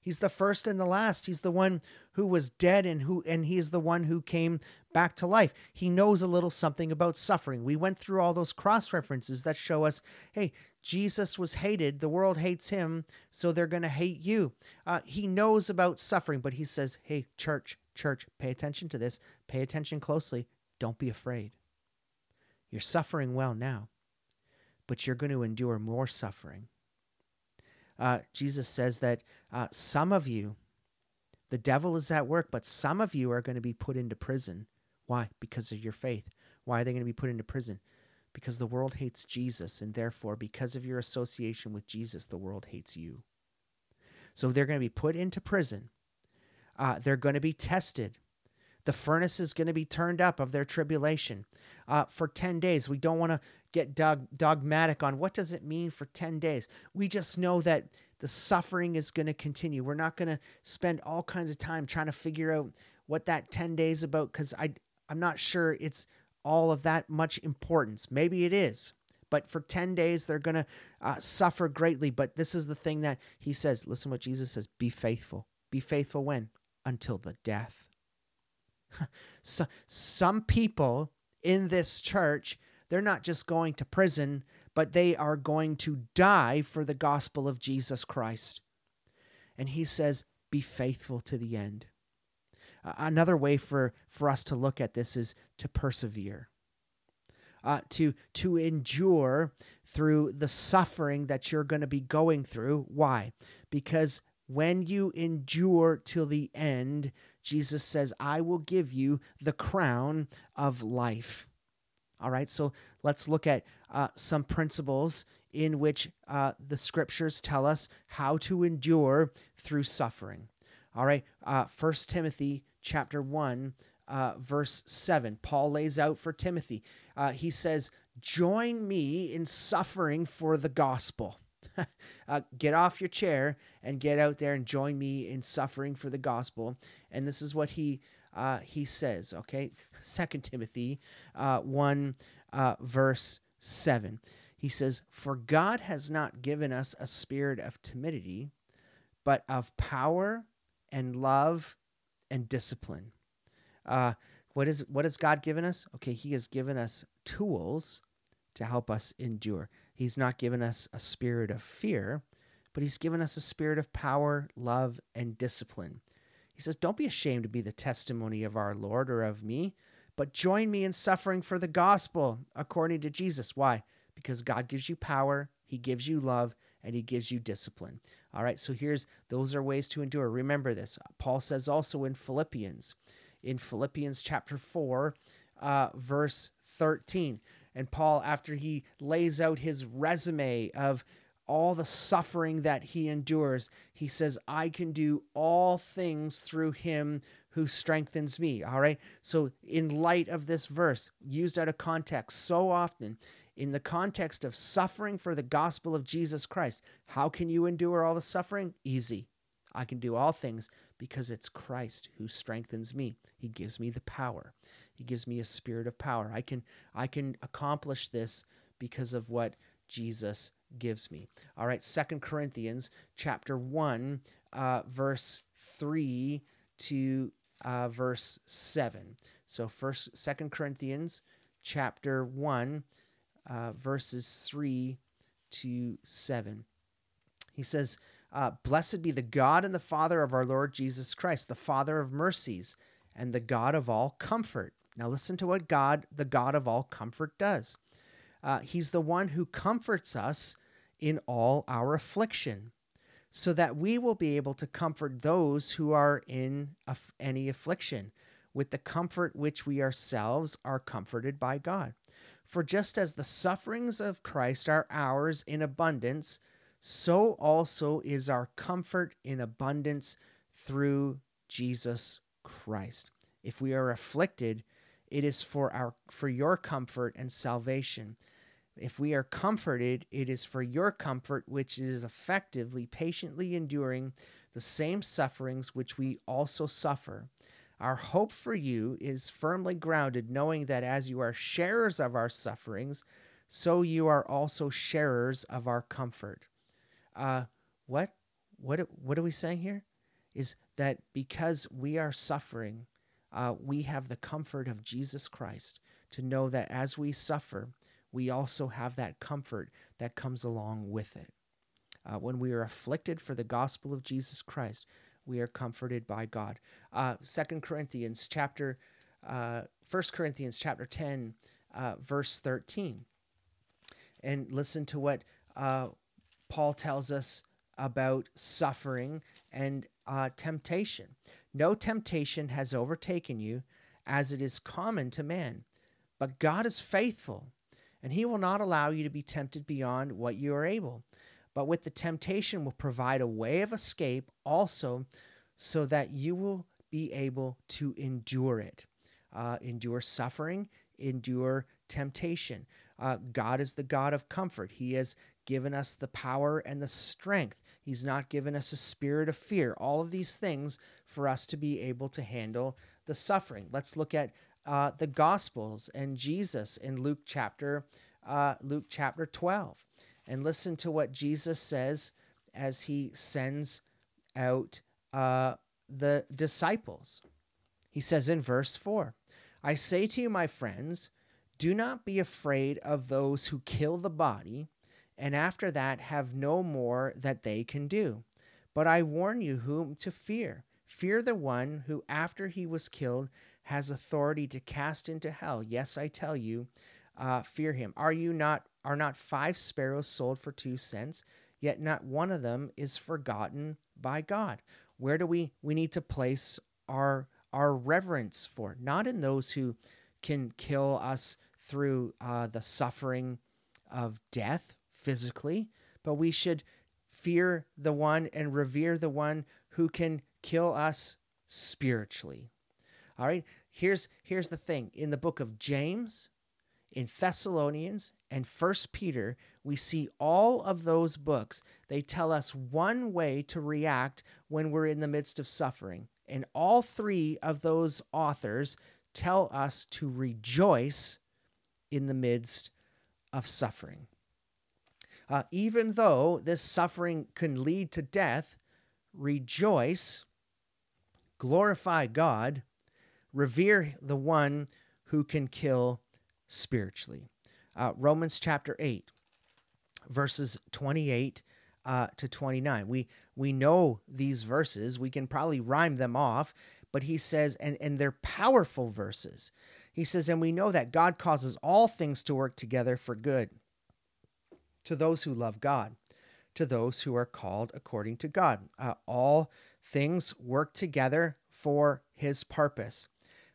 He's the first and the last. He's the one who was dead and who and he's the one who came back to life. He knows a little something about suffering. We went through all those cross references that show us, hey, Jesus was hated. The world hates him, so they're going to hate you. Uh, he knows about suffering, but he says, hey, church, church, pay attention to this. Pay attention closely. Don't be afraid. You're suffering well now, but you're going to endure more suffering. Uh, Jesus says that uh, some of you, the devil is at work, but some of you are going to be put into prison. Why? Because of your faith. Why are they going to be put into prison? Because the world hates Jesus, and therefore, because of your association with Jesus, the world hates you. So they're going to be put into prison. Uh, they're going to be tested. The furnace is going to be turned up of their tribulation uh, for 10 days. We don't want to get dog- dogmatic on what does it mean for 10 days. We just know that the suffering is going to continue. We're not going to spend all kinds of time trying to figure out what that 10 days about because I I'm not sure it's all of that much importance. Maybe it is. But for 10 days, they're going to uh, suffer greatly. But this is the thing that he says. Listen what Jesus says be faithful. Be faithful when? Until the death. So, some people in this church, they're not just going to prison, but they are going to die for the gospel of Jesus Christ. And he says, be faithful to the end. Uh, another way for, for us to look at this is to persevere. Uh, to to endure through the suffering that you're going to be going through. Why? Because when you endure till the end, Jesus says, I will give you the crown of life. All right, so let's look at uh, some principles in which uh, the scriptures tell us how to endure through suffering. All right, uh, 1 Timothy chapter 1, uh, verse 7. Paul lays out for Timothy. Uh, he says, Join me in suffering for the gospel. uh, get off your chair and get out there and join me in suffering for the gospel. And this is what he uh, he says. Okay, Second Timothy uh, one uh, verse seven. He says, "For God has not given us a spirit of timidity, but of power and love and discipline." Uh, what is what has God given us? Okay, He has given us tools to help us endure. He's not given us a spirit of fear, but He's given us a spirit of power, love, and discipline. He says, Don't be ashamed to be the testimony of our Lord or of me, but join me in suffering for the gospel according to Jesus. Why? Because God gives you power, He gives you love, and He gives you discipline. All right, so here's those are ways to endure. Remember this. Paul says also in Philippians, in Philippians chapter 4, uh, verse 13. And Paul, after he lays out his resume of all the suffering that he endures, he says, I can do all things through him who strengthens me. All right. So, in light of this verse, used out of context so often, in the context of suffering for the gospel of Jesus Christ, how can you endure all the suffering? Easy. I can do all things because it's Christ who strengthens me. He gives me the power. He gives me a spirit of power. I can I can accomplish this because of what Jesus gives me. All right, Second Corinthians chapter 1, uh, verse 3 to uh, verse 7. So first Second Corinthians chapter 1, uh, verses 3 to 7. He says, uh, Blessed be the God and the Father of our Lord Jesus Christ, the Father of mercies and the God of all comfort now, listen to what God, the God of all comfort, does. Uh, he's the one who comforts us in all our affliction, so that we will be able to comfort those who are in af- any affliction with the comfort which we ourselves are comforted by God. For just as the sufferings of Christ are ours in abundance, so also is our comfort in abundance through Jesus Christ. If we are afflicted, it is for our for your comfort and salvation. If we are comforted, it is for your comfort, which is effectively patiently enduring the same sufferings which we also suffer. Our hope for you is firmly grounded, knowing that as you are sharers of our sufferings, so you are also sharers of our comfort. Uh, what, what, what are we saying here? is that because we are suffering, uh, we have the comfort of Jesus Christ to know that as we suffer, we also have that comfort that comes along with it. Uh, when we are afflicted for the gospel of Jesus Christ, we are comforted by God. Uh, 2 Corinthians chapter, uh, 1 Corinthians chapter 10, uh, verse 13. And listen to what Paul tells us about suffering and temptation. No temptation has overtaken you as it is common to man, but God is faithful, and he will not allow you to be tempted beyond what you are able. But with the temptation will provide a way of escape also, so that you will be able to endure it. Uh, endure suffering, endure temptation. Uh, God is the God of comfort. He has given us the power and the strength. He's not given us a spirit of fear. All of these things for us to be able to handle the suffering. Let's look at uh, the Gospels and Jesus in Luke chapter uh, Luke chapter 12, and listen to what Jesus says as he sends out uh, the disciples. He says in verse 4 I say to you, my friends, do not be afraid of those who kill the body, and after that have no more that they can do. But I warn you whom to fear. Fear the one who, after he was killed, has authority to cast into hell. Yes, I tell you, uh, fear him. Are you not are not five sparrows sold for two cents? Yet not one of them is forgotten by God. Where do we we need to place our our reverence for? Not in those who can kill us through uh, the suffering of death physically, but we should fear the one and revere the one who can kill us spiritually. All right? Here's here's the thing. In the book of James, in Thessalonians and First Peter, we see all of those books. They tell us one way to react when we're in the midst of suffering. And all three of those authors tell us to rejoice in the midst of suffering. Uh, even though this suffering can lead to death, rejoice, glorify God, revere the one who can kill spiritually. Uh, Romans chapter 8, verses 28 uh, to 29. We, we know these verses, we can probably rhyme them off, but he says, and, and they're powerful verses. He says, and we know that God causes all things to work together for good to those who love God, to those who are called according to God. Uh, all things work together for his purpose.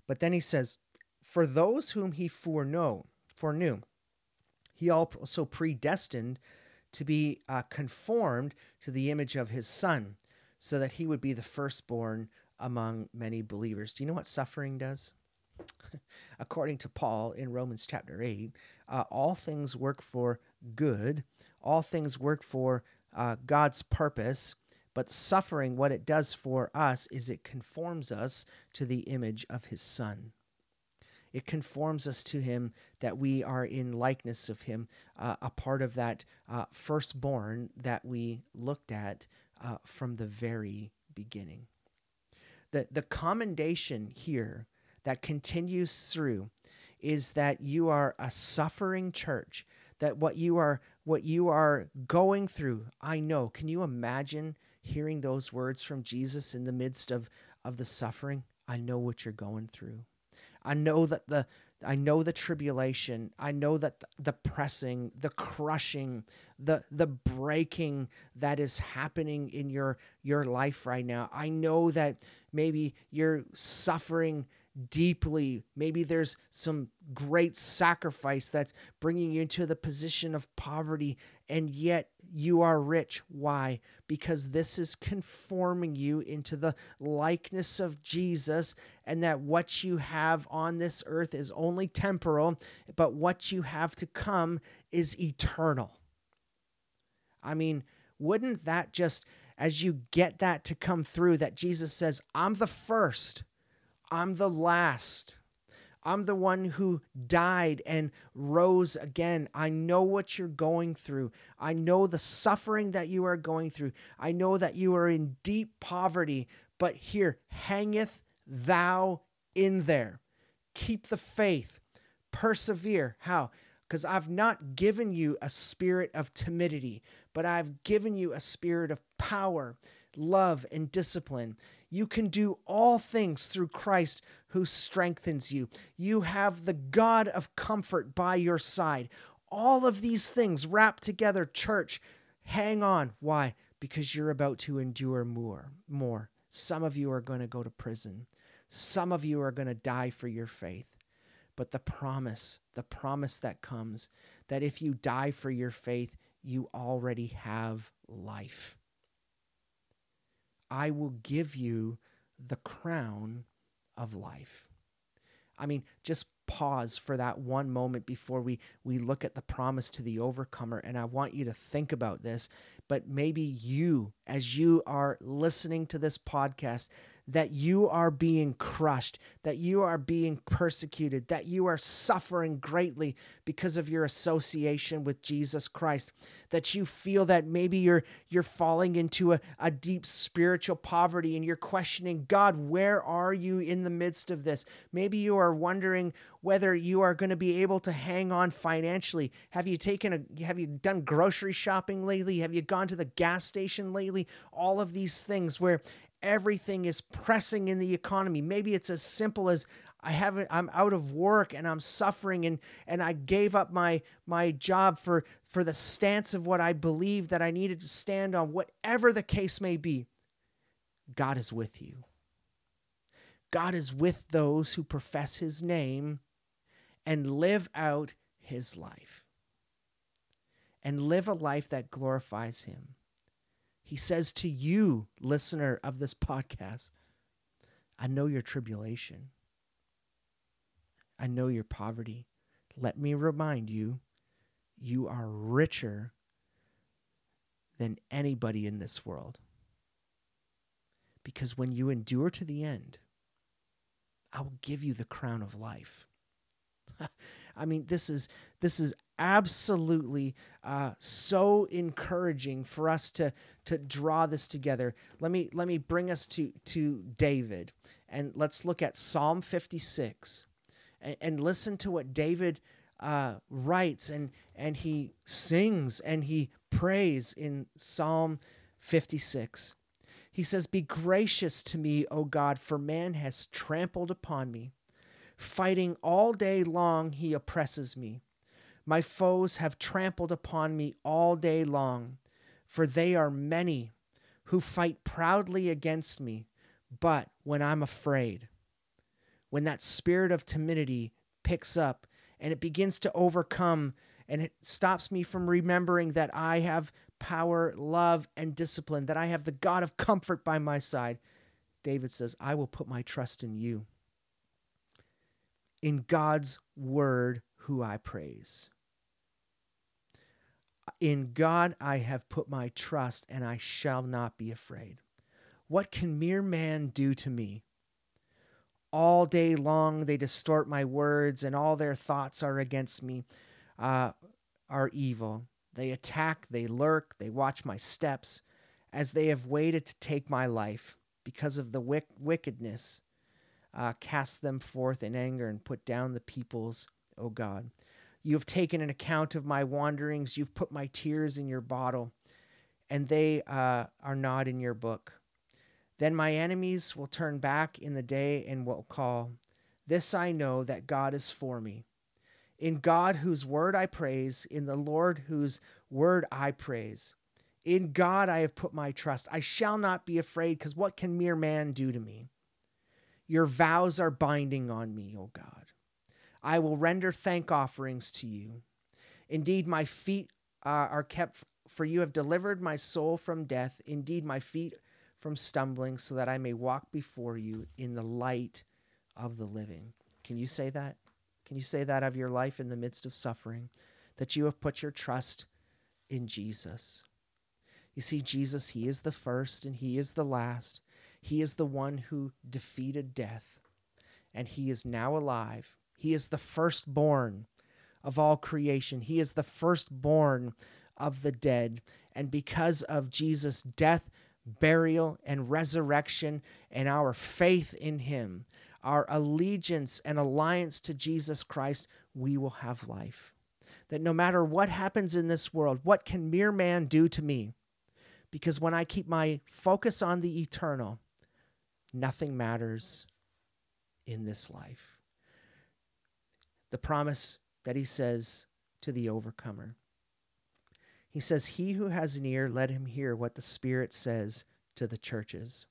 But then he says, For those whom he foreknow, foreknew, he also predestined to be uh, conformed to the image of his son, so that he would be the firstborn among many believers. Do you know what suffering does? According to Paul in Romans chapter 8, uh, all things work for good, all things work for uh, God's purpose. But suffering, what it does for us is it conforms us to the image of his son. It conforms us to him that we are in likeness of him, uh, a part of that uh, firstborn that we looked at uh, from the very beginning. The, the commendation here that continues through is that you are a suffering church that what you are what you are going through i know. Can you imagine hearing those words from jesus in the midst of of the suffering? I know what you're going through. I know that the i know the tribulation. I know that the, the pressing the crushing the the breaking that is happening in your your life right now. I know that maybe you're suffering deeply. Maybe there's some great sacrifice that's bringing you into the position of poverty, and yet you are rich. Why? Because this is conforming you into the likeness of Jesus, and that what you have on this earth is only temporal, but what you have to come is eternal. I mean, wouldn't that just, as you get that to come through, that Jesus says, I'm the first I'm the last. I'm the one who died and rose again. I know what you're going through. I know the suffering that you are going through. I know that you are in deep poverty, but here hangeth thou in there. Keep the faith. Persevere. How? Because I've not given you a spirit of timidity, but I've given you a spirit of power, love, and discipline. You can do all things through Christ who strengthens you. You have the God of comfort by your side. All of these things wrapped together, church. Hang on. Why? Because you're about to endure more. More. Some of you are going to go to prison. Some of you are going to die for your faith. But the promise, the promise that comes that if you die for your faith, you already have life. I will give you the crown of life. I mean, just pause for that one moment before we, we look at the promise to the overcomer. And I want you to think about this. But maybe you, as you are listening to this podcast, that you are being crushed, that you are being persecuted, that you are suffering greatly because of your association with Jesus Christ, that you feel that maybe you're you're falling into a, a deep spiritual poverty and you're questioning, God, where are you in the midst of this? Maybe you are wondering whether you are going to be able to hang on financially. Have you taken a have you done grocery shopping lately? Have you gone to the gas station lately? All of these things where everything is pressing in the economy. Maybe it's as simple as I haven't I'm out of work and I'm suffering and and I gave up my my job for for the stance of what I believe that I needed to stand on whatever the case may be. God is with you. God is with those who profess his name and live out his life. And live a life that glorifies him. He says to you, listener of this podcast, I know your tribulation. I know your poverty. Let me remind you, you are richer than anybody in this world. Because when you endure to the end, I will give you the crown of life. I mean, this is this is absolutely uh, so encouraging for us to to draw this together. Let me let me bring us to to David, and let's look at Psalm 56, and, and listen to what David uh, writes, and and he sings and he prays in Psalm 56. He says, Be gracious to me, O God, for man has trampled upon me. Fighting all day long, he oppresses me. My foes have trampled upon me all day long, for they are many who fight proudly against me. But when I'm afraid, when that spirit of timidity picks up and it begins to overcome and it stops me from remembering that I have power, love, and discipline, that I have the God of comfort by my side, David says, I will put my trust in you in God's word who I praise. In God I have put my trust, and I shall not be afraid. What can mere man do to me? All day long they distort my words, and all their thoughts are against me, uh, are evil. They attack, they lurk, they watch my steps, as they have waited to take my life because of the wick- wickedness uh, cast them forth in anger and put down the peoples, O God. You have taken an account of my wanderings. You've put my tears in your bottle, and they uh, are not in your book. Then my enemies will turn back in the day and will call, This I know that God is for me. In God, whose word I praise, in the Lord, whose word I praise. In God I have put my trust. I shall not be afraid, because what can mere man do to me? Your vows are binding on me, O God. I will render thank offerings to you. Indeed, my feet uh, are kept, for you have delivered my soul from death. Indeed, my feet from stumbling, so that I may walk before you in the light of the living. Can you say that? Can you say that of your life in the midst of suffering? That you have put your trust in Jesus. You see, Jesus, He is the first and He is the last. He is the one who defeated death, and he is now alive. He is the firstborn of all creation. He is the firstborn of the dead. And because of Jesus' death, burial, and resurrection, and our faith in him, our allegiance and alliance to Jesus Christ, we will have life. That no matter what happens in this world, what can mere man do to me? Because when I keep my focus on the eternal, nothing matters in this life. The promise that he says to the overcomer. He says, He who has an ear, let him hear what the Spirit says to the churches.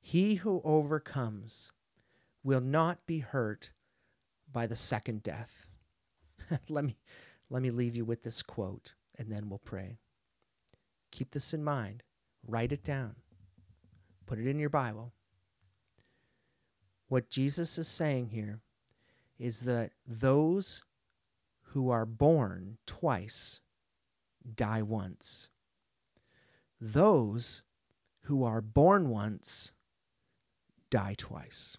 He who overcomes will not be hurt by the second death. let, me, let me leave you with this quote, and then we'll pray. Keep this in mind. Write it down. Put it in your Bible. What Jesus is saying here is that those who are born twice die once. Those who are born once die twice.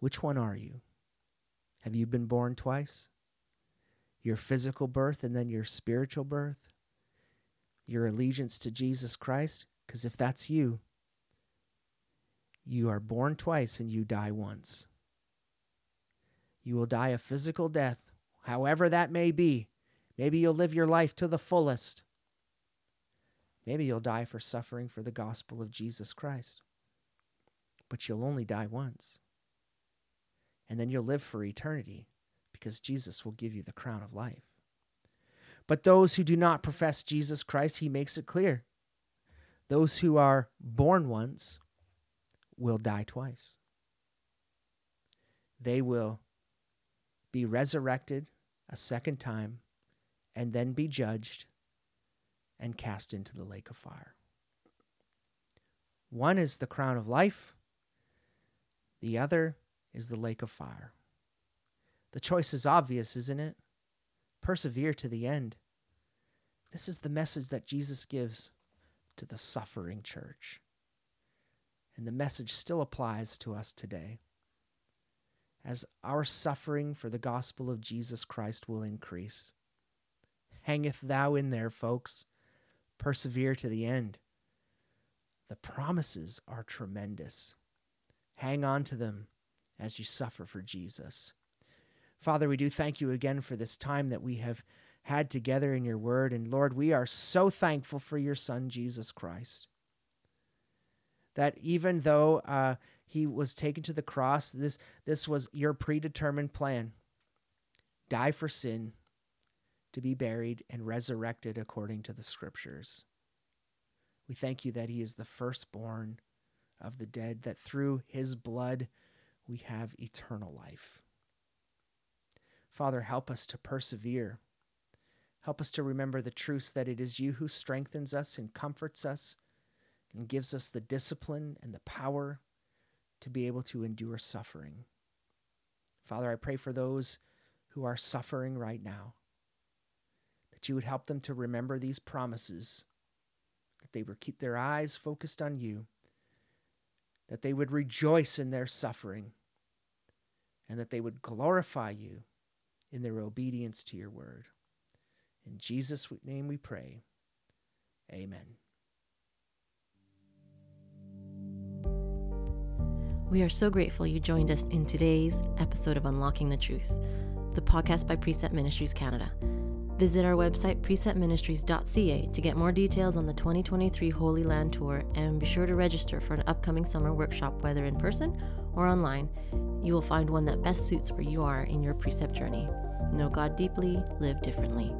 Which one are you? Have you been born twice? Your physical birth and then your spiritual birth? Your allegiance to Jesus Christ? Because if that's you, you are born twice and you die once. You will die a physical death, however that may be. Maybe you'll live your life to the fullest. Maybe you'll die for suffering for the gospel of Jesus Christ. But you'll only die once. And then you'll live for eternity because Jesus will give you the crown of life. But those who do not profess Jesus Christ, he makes it clear. Those who are born once will die twice. They will be resurrected a second time and then be judged and cast into the lake of fire. One is the crown of life, the other is the lake of fire. The choice is obvious, isn't it? Persevere to the end. This is the message that Jesus gives to the suffering church. And the message still applies to us today. As our suffering for the gospel of Jesus Christ will increase. Hangeth thou in there, folks. Persevere to the end. The promises are tremendous. Hang on to them as you suffer for Jesus. Father, we do thank you again for this time that we have had together in your word. And Lord, we are so thankful for your Son, Jesus Christ that even though uh, he was taken to the cross, this, this was your predetermined plan die for sin, to be buried, and resurrected according to the scriptures. We thank you that he is the firstborn of the dead, that through his blood we have eternal life. Father, help us to persevere. Help us to remember the truths that it is you who strengthens us and comforts us and gives us the discipline and the power to be able to endure suffering. Father, I pray for those who are suffering right now, that you would help them to remember these promises, that they would keep their eyes focused on you, that they would rejoice in their suffering, and that they would glorify you in their obedience to your word. In Jesus' name we pray. Amen. We are so grateful you joined us in today's episode of Unlocking the Truth, the podcast by Precept Ministries Canada. Visit our website, preceptministries.ca, to get more details on the 2023 Holy Land Tour and be sure to register for an upcoming summer workshop, whether in person or online. You will find one that best suits where you are in your precept journey. Know God deeply, live differently.